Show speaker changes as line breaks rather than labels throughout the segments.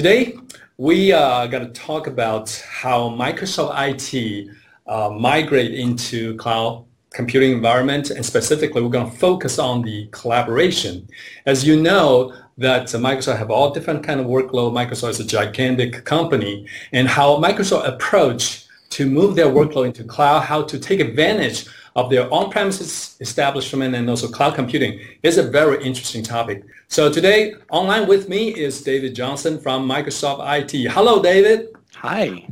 Today, we are going to talk about how Microsoft IT uh, migrate into cloud computing environment, and specifically, we're going to focus on the collaboration. As you know, that Microsoft have all different kind of workload. Microsoft is a gigantic company, and how Microsoft approach to move their workload into cloud, how to take advantage of their on-premises establishment and also cloud computing is a very interesting topic. So today, online with me is David Johnson from Microsoft IT. Hello, David.
Hi.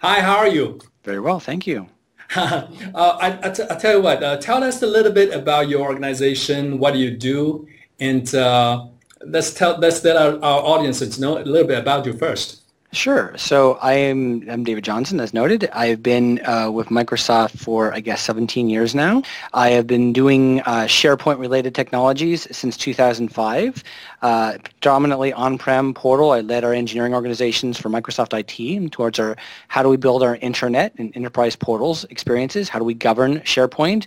Hi, how are you?
Very well, thank you.
uh, I, I, t- I tell you what, uh, tell us a little bit about your organization, what do you do, and uh, let's tell let's let our, our audiences know a little bit about you first.
Sure. So I am I'm David Johnson, as noted. I've been uh, with Microsoft for I guess 17 years now. I have been doing uh, SharePoint-related technologies since 2005, uh, dominantly on-prem portal. I led our engineering organizations for Microsoft IT towards our how do we build our intranet and enterprise portals experiences? How do we govern SharePoint?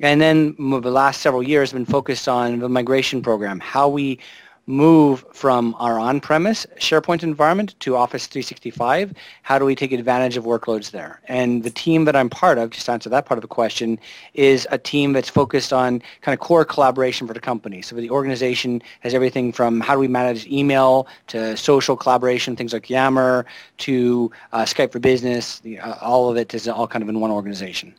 And then the last several years been focused on the migration program, how we move from our on-premise SharePoint environment to Office 365? How do we take advantage of workloads there? And the team that I'm part of, just to answer that part of the question, is a team that's focused on kind of core collaboration for the company. So the organization has everything from how do we manage email to social collaboration, things like Yammer, to uh, Skype for Business. uh, all of it is all kind of in one organization.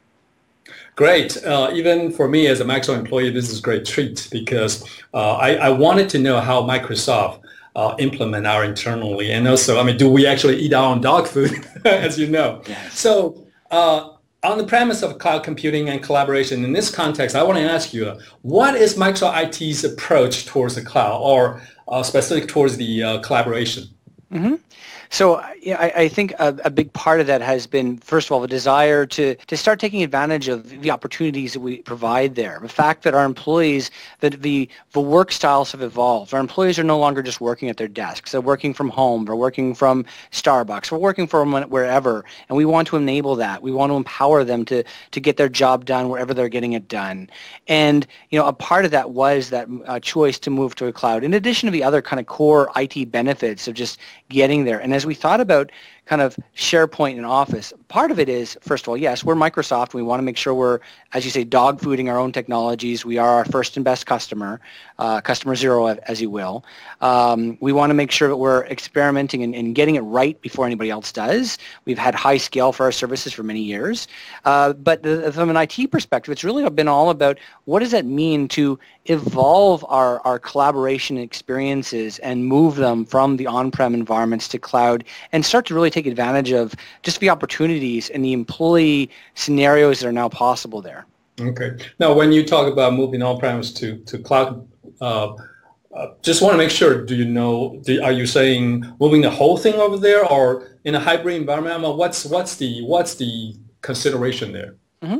Great. Uh, even for me as a Microsoft employee, this is a great treat because uh, I, I, wanted to know how Microsoft uh, implement our internally. And also, I mean, do we actually eat our own dog food, as you know? Yes. So uh, on the premise of cloud computing and collaboration, in this context, I want to ask you, what is Microsoft IT's approach towards the cloud or uh, specific towards the uh, collaboration?
Mm-hmm. So yeah, I, I think a, a, big part of that has been, first of all, the desire to, to start taking advantage of the opportunities that we provide there. The fact that our employees, that the, the work styles have evolved. Our employees are no longer just working at their desks. They're working from home. They're working from Starbucks. We're working from wherever. And we want to enable that. We want to empower them to, to get their job done wherever they're getting it done. And, you know, a part of that was that uh, choice to move to a cloud, in addition to the other kind of core IT benefits of just getting there. And as we thought about kind of SharePoint and Office, part of it is, first of all, yes, we're Microsoft. We want to make sure we're, as you say, dog fooding our own technologies. We are our first and best customer, uh, customer zero, as you will. Um, we want to make sure that we're experimenting and, and, getting it right before anybody else does. We've had high scale for our services for many years. Uh, but the, from an IT perspective, it's really been all about what does that mean to evolve our, our collaboration experiences and move them from the on-prem environments to cloud and start to really take advantage of just the opportunities and the employee scenarios that are now possible there.
Okay. Now, when you talk about moving on-premise to, to cloud, uh, uh, just want to make sure, do you know, do, are you saying moving the whole thing over there or in a hybrid environment? What's, what's, the, what's the consideration there?
Mm-hmm.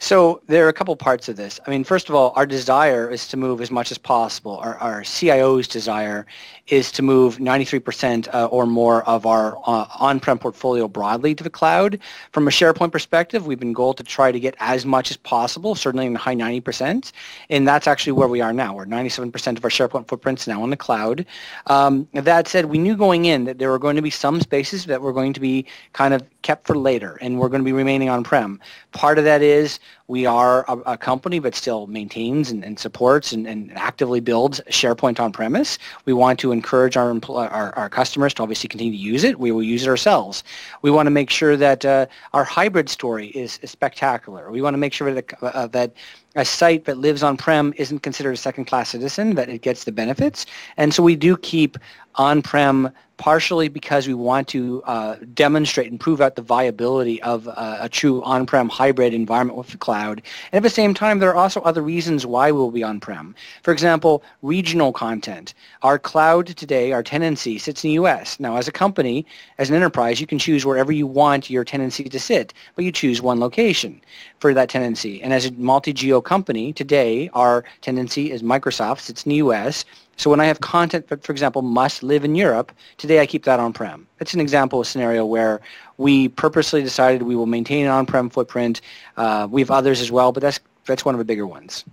So there are a couple parts of this. I mean, first of all, our desire is to move as much as possible. Our, our CIO's desire is to move 93% uh, or more of our uh, on-prem portfolio broadly to the cloud. From a SharePoint perspective, we've been goal to try to get as much as possible, certainly in the high 90%. And that's actually where we are now. We're 97% of our SharePoint footprints now on the cloud. Um, that said, we knew going in that there were going to be some spaces that were going to be kind of kept for later, and we're going to be remaining on-prem. Part of that is we are a, a company that still maintains and, and supports and, and, actively builds SharePoint on-premise. We want to encourage our, empl- our, our, customers to obviously continue to use it. We will use it ourselves. We want to make sure that uh, our hybrid story is, is, spectacular. We want to make sure that, uh, that a site that lives on-prem isn't considered a second-class citizen, that it gets the benefits. And so we do keep on-prem partially because we want to uh, demonstrate and prove out the viability of uh, a true on-prem hybrid environment with the cloud. And at the same time, there are also other reasons why we'll be on-prem. For example, regional content. Our cloud today, our tenancy, sits in the U.S. Now, as a company, as an enterprise, you can choose wherever you want your tenancy to sit, but you choose one location for that tenancy. And as a multi-geo company, today, our tenancy is Microsoft, sits in the U.S., so when I have content that, for example, must live in Europe, today I keep that on-prem. That's an example of a scenario where we purposely decided we will maintain an on-prem footprint. Uh, we have others as well, but that's, that's one of the bigger ones.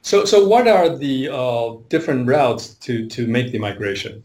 So, so what are the uh, different routes to, to make the migration?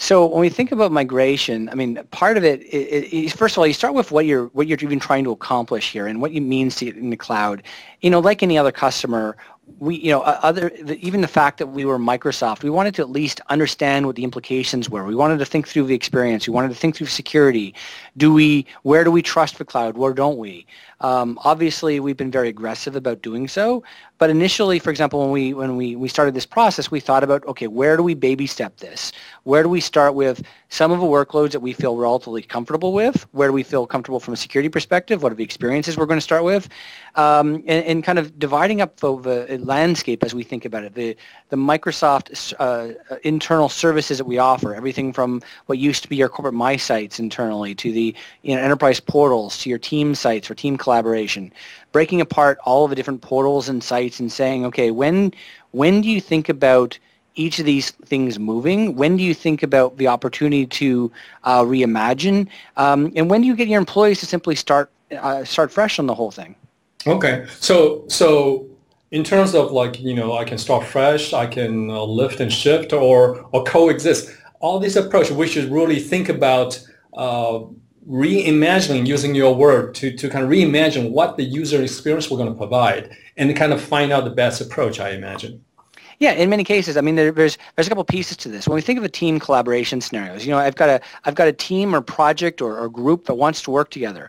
So when we think about migration, I mean, part of it is first of all, you start with what you're what you're even trying to accomplish here and what it means to get in the cloud. You know, like any other customer, we, you know, other even the fact that we were Microsoft, we wanted to at least understand what the implications were. We wanted to think through the experience. We wanted to think through security. Do we, where do we trust the cloud? Where don't we? Um, obviously, we've been very aggressive about doing so. But initially, for example, when we when we, we started this process, we thought about okay, where do we baby step this? Where do we start with some of the workloads that we feel relatively comfortable with? Where do we feel comfortable from a security perspective? What are the experiences we're going to start with? Um, and, and, kind of dividing up the, the, landscape as we think about it. The the Microsoft uh, internal services that we offer, everything from what used to be your corporate My Sites internally to the you know, enterprise portals to your team sites or team collaboration, breaking apart all of the different portals and sites and saying, okay, when when do you think about each of these things moving? When do you think about the opportunity to uh, reimagine? Um, and when do you get your employees to simply start uh, start fresh on the whole thing?
Okay, so so in terms of like you know, I can start fresh, I can uh, lift and shift, or or coexist. All these approach, we should really think about uh, reimagining using your word to, to kind of reimagine what the user experience we're going to provide and kind of find out the best approach, I imagine.
Yeah, in many cases, I mean, there, there's there's a couple pieces to this. When we think of a team collaboration scenarios, you know, I've got a I've got a team or project or, or group that wants to work together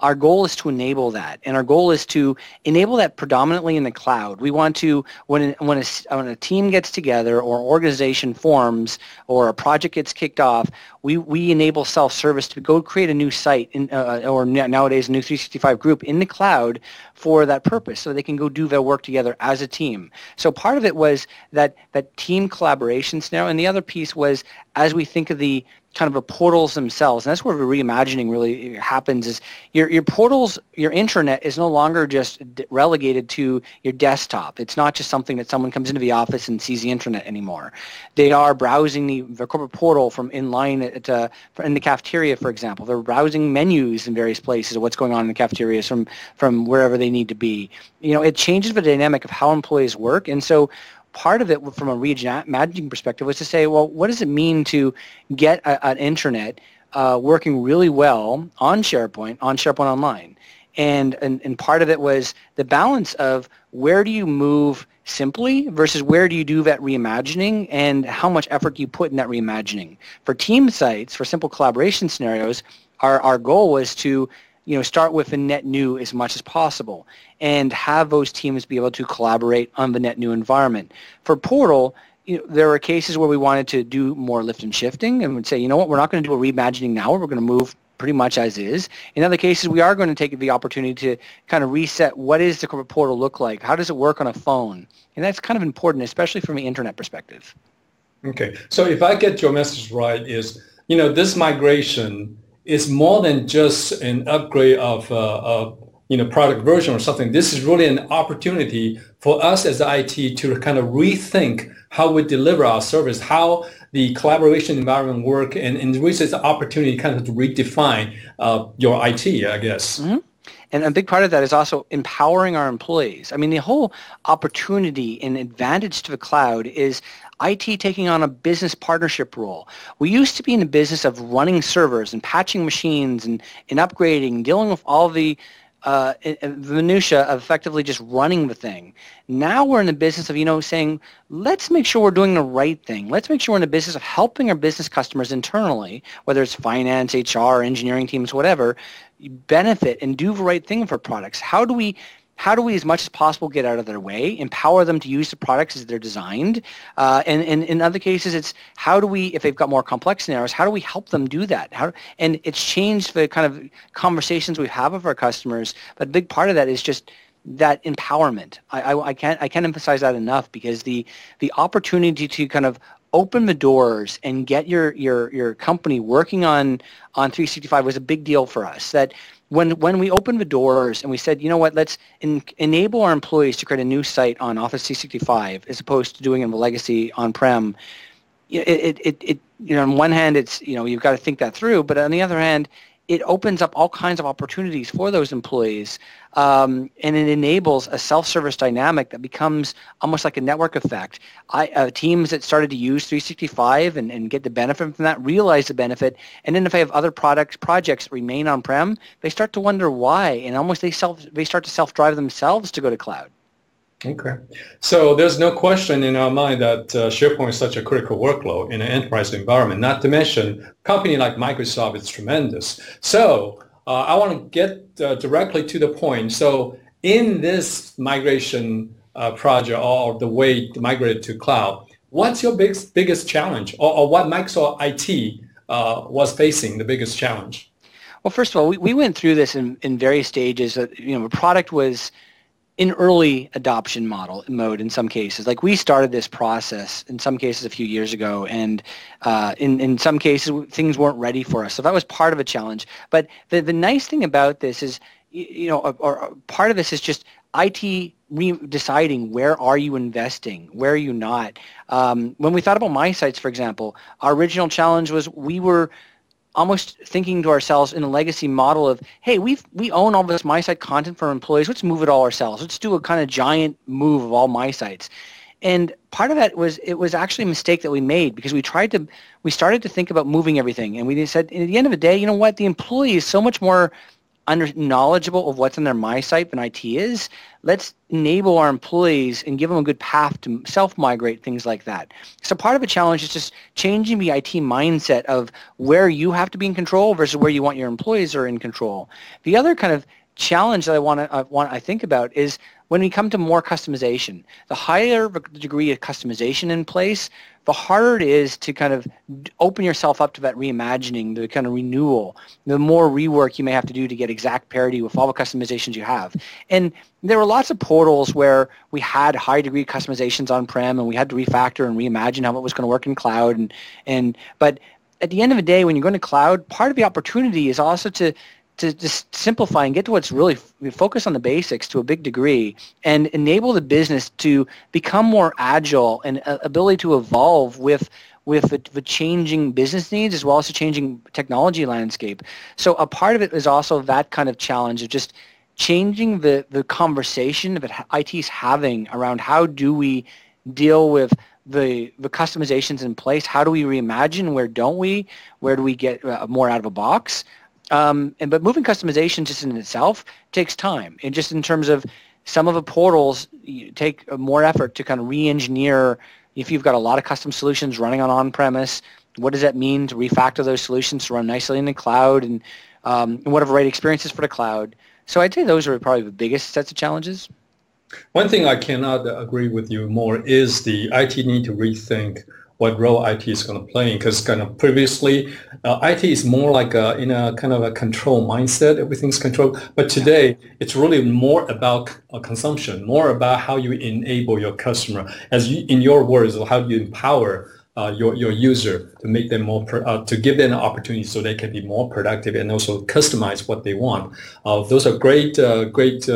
our goal is to enable that, and our goal is to enable that predominantly in the cloud. We want to, when when a, when a team gets together or organization forms or a project gets kicked off, we, we enable self-service to go create a new site in, uh, or nowadays a new 365 group in the cloud for that purpose, so they can go do their work together as a team. So part of it was that that team collaboration scenario, and the other piece was as we think of the kind of the portals themselves. And that's where the reimagining really happens is your, your portals, your intranet is no longer just relegated to your desktop. It's not just something that someone comes into the office and sees the intranet anymore. They are browsing the, the corporate portal from in line at, uh, in the cafeteria, for example. They're browsing menus in various places of what's going on in the cafeterias from, from wherever they need to be. You know, it changes the dynamic of how employees work. And so part of it from a reimagining perspective was to say, well, what does it mean to get a, an intranet uh, working really well on SharePoint, on SharePoint Online? And, and, and part of it was the balance of where do you move simply versus where do you do that reimagining and how much effort do you put in that reimagining. For team sites, for simple collaboration scenarios, our, our goal was to you know, start with a net new as much as possible and have those teams be able to collaborate on the net new environment. For Portal, you know, there are cases where we wanted to do more lift and shifting and would say, you know what, we're not going to do a reimagining now. We're going to move pretty much as is. In other cases, we are going to take the opportunity to kind of reset what is the portal look like? How does it work on a phone? And that's kind of important, especially from the intranet perspective.
Okay. So if I get your message right is, you know, this migration is more than just an upgrade of uh, a you know product version or something. This is really an opportunity for us as IT to kind of rethink how we deliver our service, how the collaboration environment work, and, and really it's an opportunity kind of to redefine uh, your IT, I guess.
Mm-hmm. And a big part of that is also empowering our employees. I mean, the whole opportunity and advantage to the cloud is IT taking on a business partnership role. We used to be in the business of running servers and patching machines and, and upgrading, dealing with all the uh, minutia of effectively just running the thing. Now we're in the business of, you know, saying, let's make sure we're doing the right thing. Let's make sure we're in the business of helping our business customers internally, whether it's finance, HR, engineering teams, whatever, benefit and do the right thing for products. How do we how do we, as much as possible, get out of their way, empower them to use the products as they're designed? Uh, and, and in other cases, it's how do we, if they've got more complex scenarios, how do we help them do that? How, and it's changed the kind of conversations we have with our customers. But a big part of that is just that empowerment. I, I, I, can't I can't emphasize that enough because the the opportunity to kind of open the doors and get your your your company working on on 365 was a big deal for us. That when when we opened the doors and we said, you know what, let's enable our employees to create a new site on Office 365 as opposed to doing it in the legacy on-prem. It, it, it, it, you know, on one hand, it's you know you've got to think that through, but on the other hand, it opens up all kinds of opportunities for those employees um, and it enables a self-service dynamic that becomes almost like a network effect. I, uh, teams that started to use 365 and, and get the benefit from that realize the benefit, and then if I have other products projects remain on-prem, they start to wonder why, and almost they self they start to self-drive themselves to go to cloud.
Okay. So there's no question in our mind that uh, SharePoint is such a critical workload in an enterprise environment, not to mention a company like Microsoft is tremendous. So uh, I want to get uh, directly to the point. So in this migration uh, project or the way to migrate to cloud, what's your biggest, biggest challenge or, or what Microsoft IT uh, was facing the biggest challenge?
Well, first of all, we, we went through this in, in various stages. you know, the product was in early adoption model mode in some cases. Like we started this process in some cases a few years ago, and uh, in in some cases things weren't ready for us. So that was part of a challenge. But the the nice thing about this is, you know, or, or part of this is just IT re- deciding where are you investing, where are you not. Um, when we thought about MySites, for example, our original challenge was we were almost thinking to ourselves in a legacy model of, hey, we we own all this MySite content for employees. Let's move it all ourselves. Let's do a kind of giant move of all MySites. And part of that was it was actually a mistake that we made because we tried to we started to think about moving everything and we said at the end of the day, you know what, the employee is so much more under, knowledgeable of what's in their MySite than IT is, let's enable our employees and give them a good path to self-migrate, things like that. So part of the challenge is just changing the IT mindset of where you have to be in control versus where you want your employees are in control. The other kind of challenge that I want to I want I think about is when we come to more customization. The higher degree of customization in place, the harder it is to kind of open yourself up to that reimagining, the kind of renewal, the more rework you may have to do to get exact parity with all the customizations you have. And there were lots of portals where we had high degree customizations on-prem and we had to refactor and reimagine how it was going to work in cloud. And, and But at the end of the day, when you're going to cloud, part of the opportunity is also to to just simplify and get to what's really focus on the basics to a big degree and enable the business to become more agile and uh, ability to evolve with with the, changing business needs as well as the changing technology landscape. So a part of it is also that kind of challenge of just changing the, the conversation that IT is having around how do we deal with the the customizations in place? How do we reimagine? Where don't we? Where do we get uh, more out of a box? Um, and but moving customization just in itself takes time, and just in terms of some of the portals take more effort to kind of re-engineer. If you've got a lot of custom solutions running on on-premise, what does that mean to refactor those solutions to run nicely in the cloud and, um, and what are the right experiences for the cloud? So I'd say those are probably the biggest sets of challenges.
One thing I cannot agree with you more is the IT need to rethink what role IT is going to play because kind of previously uh, IT is more like a, in a kind of a control mindset. Everything's controlled. But today it's really more about uh, consumption, more about how you enable your customer. As you, in your words, how do you empower uh, your, your user to make them more, uh, to give them an opportunity so they can be more productive and also customize what they want. Uh, those are great, uh, great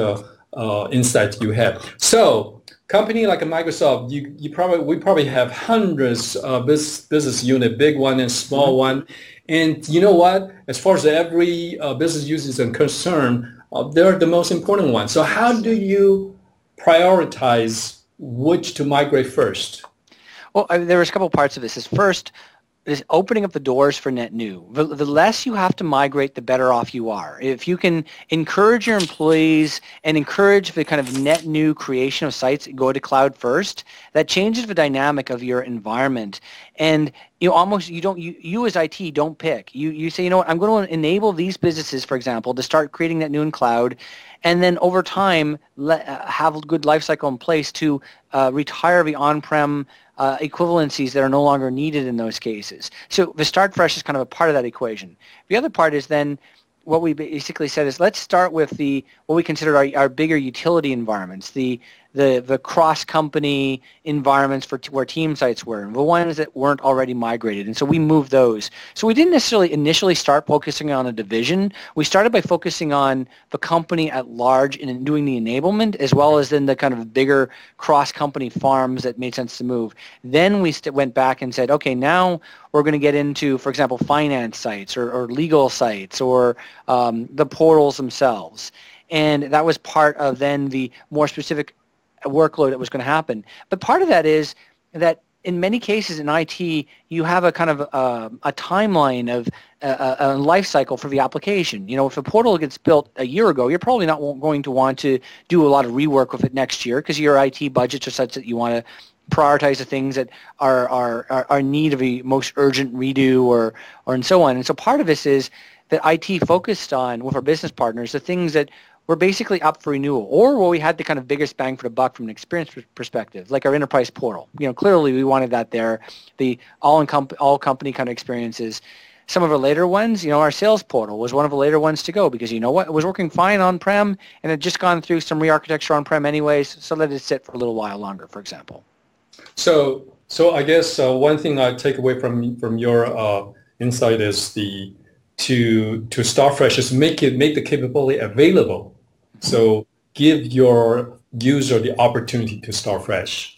insights you have. So company like Microsoft, you, you probably we probably have hundreds of business, business unit, big one and small mm-hmm. one. And you know what? As far as every uh, business user is concerned, uh, they're the most important one. So how do you prioritize which to migrate first?
Well, I mean, there was a couple parts of this. Is first, is opening up the doors for net new. The, the, less you have to migrate, the better off you are. If you can encourage your employees and encourage the kind of net new creation of sites, go to cloud first, that changes the dynamic of your environment. And you almost you don't you, you as IT don't pick. You you say, you know what, I'm going to enable these businesses, for example, to start creating that new in cloud, and then over time uh, have a good lifecycle in place to uh, retire the on-prem uh, equivalencies that are no longer needed in those cases. So the start fresh is kind of a part of that equation. The other part is then what we basically said is let's start with the what we consider our, our bigger utility environments, the the the cross company environments for t- where team sites were, and the ones that weren't already migrated. And so we moved those. So we didn't necessarily initially start focusing on a division. We started by focusing on the company at large and doing the enablement, as well as then the kind of bigger cross company farms that made sense to move. Then we st- went back and said, okay, now we're going to get into, for example, finance sites or, or legal sites or um, the portals themselves. And that was part of then the more specific workload that was going to happen. But part of that is that in many cases in IT, you have a kind of uh, a timeline of a, a, life cycle for the application. You know, if a portal gets built a year ago, you're probably not going to want to do a lot of rework with it next year because your IT budgets are such that you want to prioritize the things that are, are, are, are need of a most urgent redo or, or and so on. And so part of this is that IT focused on with our business partners the things that were basically up for renewal or where we had the kind of biggest bang for the buck from an experience perspective, like our enterprise portal. You know, clearly we wanted that there. The all, all company kind of experiences. Some of our later ones, you know, our sales portal was one of the later ones to go because you know what, it was working fine on-prem and had just gone through some re-architecture on-prem anyways, so let it sit for a little while longer, for example.
So, so I guess uh, one thing I take away from from your uh, insight is the to to start fresh is make it make the capability available so give your user the opportunity to start fresh.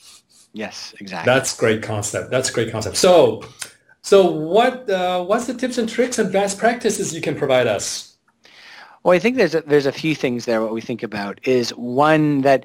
Yes, exactly.
That's great concept. That's great concept. So, so what uh, what's the tips and tricks and best practices you can provide us?
Well, I think there's a, there's a few things there. What we think about is one that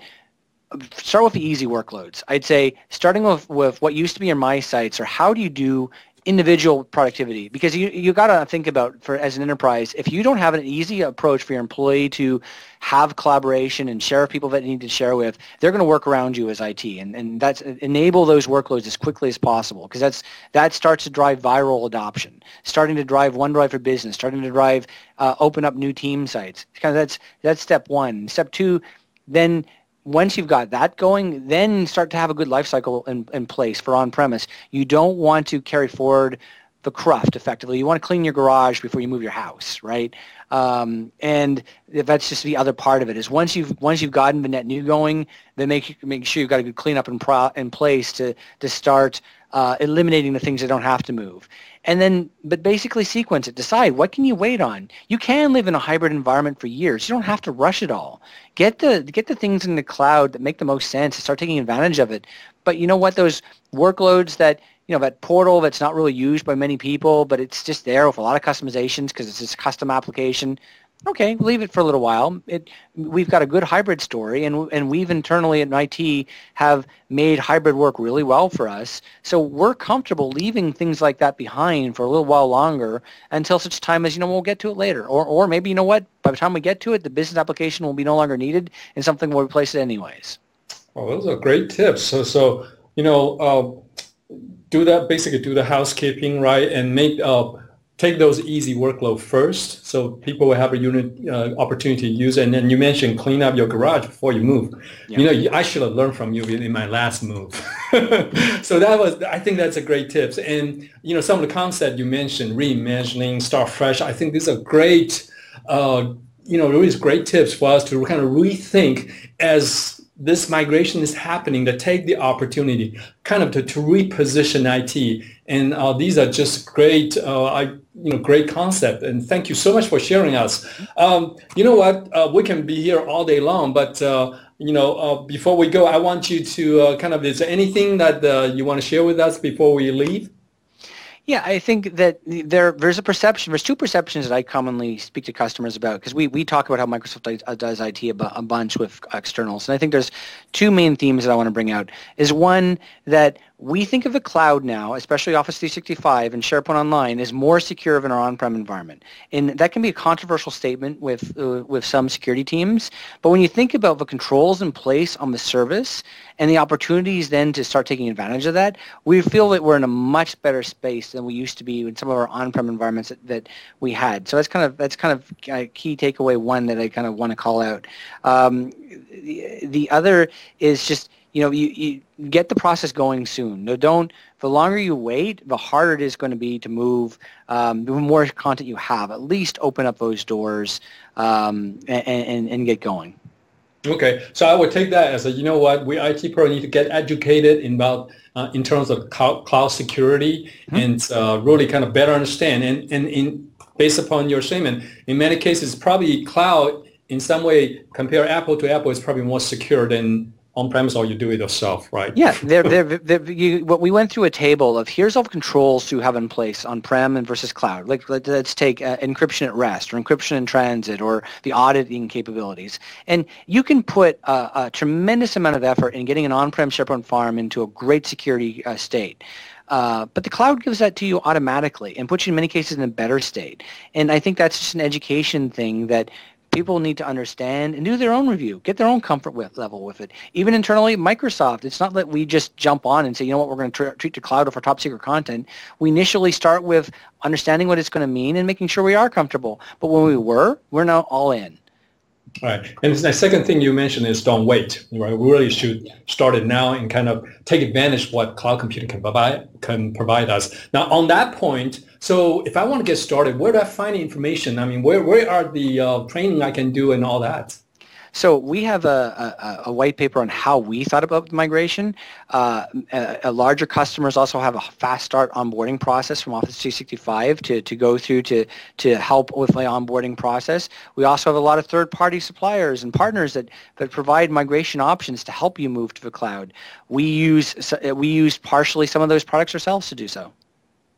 start with the easy workloads. I'd say starting with, with what used to be your my sites or how do you do individual productivity. Because you you got to think about for as an enterprise if you don't have an easy approach for your employee to have collaboration and share with people that need to share with they're going to work around you as IT and and that's enable those workloads as quickly as possible. Because that's that starts to drive viral adoption starting to drive OneDrive for business starting to drive uh, open up new team sites. Kind of that's that's step 1 step 2 then once you've got that going, then start to have a good life cycle in, in place for on-premise. You don't want to carry forward the cruft effectively. You want to clean your garage before you move your house, right? Um, and that's just the other part of it is once you've once you've gotten the net new going, then make make sure you've got a good cleanup in, pro, in place to to start uh, eliminating the things that don't have to move. And then, but basically sequence it. Decide what can you wait on. You can live in a hybrid environment for years. You don't have to rush it all. Get the get the things in the cloud that make the most sense. And start taking advantage of it. But you know what? Those workloads that you know that portal that's not really used by many people, but it's just there with a lot of customizations because it's this custom application okay, leave it for a little while. It, we've got a good hybrid story, and and we've internally at IT have made hybrid work really well for us. So we're comfortable leaving things like that behind for a little while longer until such time as you know we'll get to it later, or or maybe you know what, by the time we get to it, the business application will be no longer needed, and something will replace it anyways.
Well, those are great tips. So so you know. Uh, do that basically do the housekeeping right and make uh, take those easy workload first so people will have a unit uh, opportunity to use it. And then you mentioned clean up your garage before you move. Yeah. You know, I should have learned from you in my last move. so that was, I think that's a great tips. And, you know, some of the concepts you mentioned, reimagining, start fresh, I think these are great, uh, you know, really great tips for us to kind of rethink as this migration is happening to take the opportunity kind of to, to reposition IT. And uh, these are just great, uh, I, you know, great concept. And thank you so much for sharing us. Um, you know what? Uh, we can be here all day long, but uh, you know, uh, before we go, I want you to uh, kind of, is there anything that you want to share with us before we leave?
Yeah, I think that there there's a perception. There's two perceptions that I commonly speak to customers about because we, we talk about how Microsoft uh, does IT a, a bunch with externals, and I think there's two main themes that I want to bring out. Is one that we think of the cloud now, especially Office 365 and SharePoint Online, as more secure than our on-prem environment. And that can be a controversial statement with, uh, with some security teams. But when you think about the controls in place on the service and the opportunities then to start taking advantage of that, we feel that we're in a much better space than we used to be in some of our on-prem environments that, that we had. So that's kind of that's kind of a key takeaway one that I kind of want to call out. Um, the, the other is just you know, you, you get the process going soon. No, don't. The longer you wait, the harder it is going to be to move. Um, the more content you have, at least open up those doors um, and, and, and get going.
Okay, so I would take that as a, you know what, we IT pro need to get educated in about uh, in terms of cloud, cloud security mm-hmm. and uh, really kind of better understand. And, and in based upon your statement, in many cases, probably cloud in some way compare Apple to Apple is probably more secure than on-premise or you do it yourself, right?
Yeah, they're, they're, they're, you, what we went through a table of here's all the controls to have in place on-prem and versus cloud. Like let, us take uh, encryption at rest or encryption in transit or the auditing capabilities. And you can put a, a tremendous amount of effort in getting an on-prem SharePoint farm into a great security uh, state. Uh, but the cloud gives that to you automatically and puts you in many cases in a better state. And I think that's just an education thing that people need to understand and do their own review, get their own comfort with, level with it. Even internally, Microsoft, it's not that we just jump on and say, you know what, we're going to tr- treat the cloud of our top secret content. We initially start with understanding what it's going to mean and making sure we are comfortable. But when we were, we're now all in.
Right. And the second thing you mentioned is don't wait. Right. We really should start it now and kind of take advantage of what cloud computing can provide can provide us. Now on that point, so if I want to get started, where do I find the information? I mean, where where are the uh, training I can do and all that?
So we have a, a, a, white paper on how we thought about migration. Uh, a, larger customers also have a fast start onboarding process from Office 365 to, to go through to, to help with the onboarding process. We also have a lot of third-party suppliers and partners that, that provide migration options to help you move to the cloud. We use, we use partially some of those products ourselves to do so.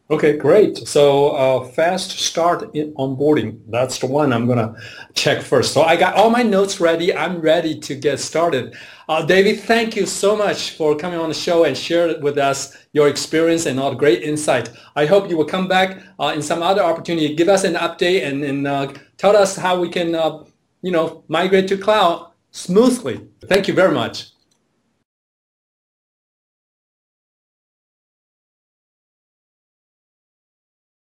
Okay, great. So uh, fast start in onboarding. That's the one I'm gonna check first. So I got all my notes ready. I'm ready to get started. Uh, David, thank you so much for coming on the show and share with us your experience and all the great insight. I hope you will come back uh, in some other opportunity. Give us an update and, and uh, tell us how we can, uh, you know, migrate to cloud smoothly. Thank you very much.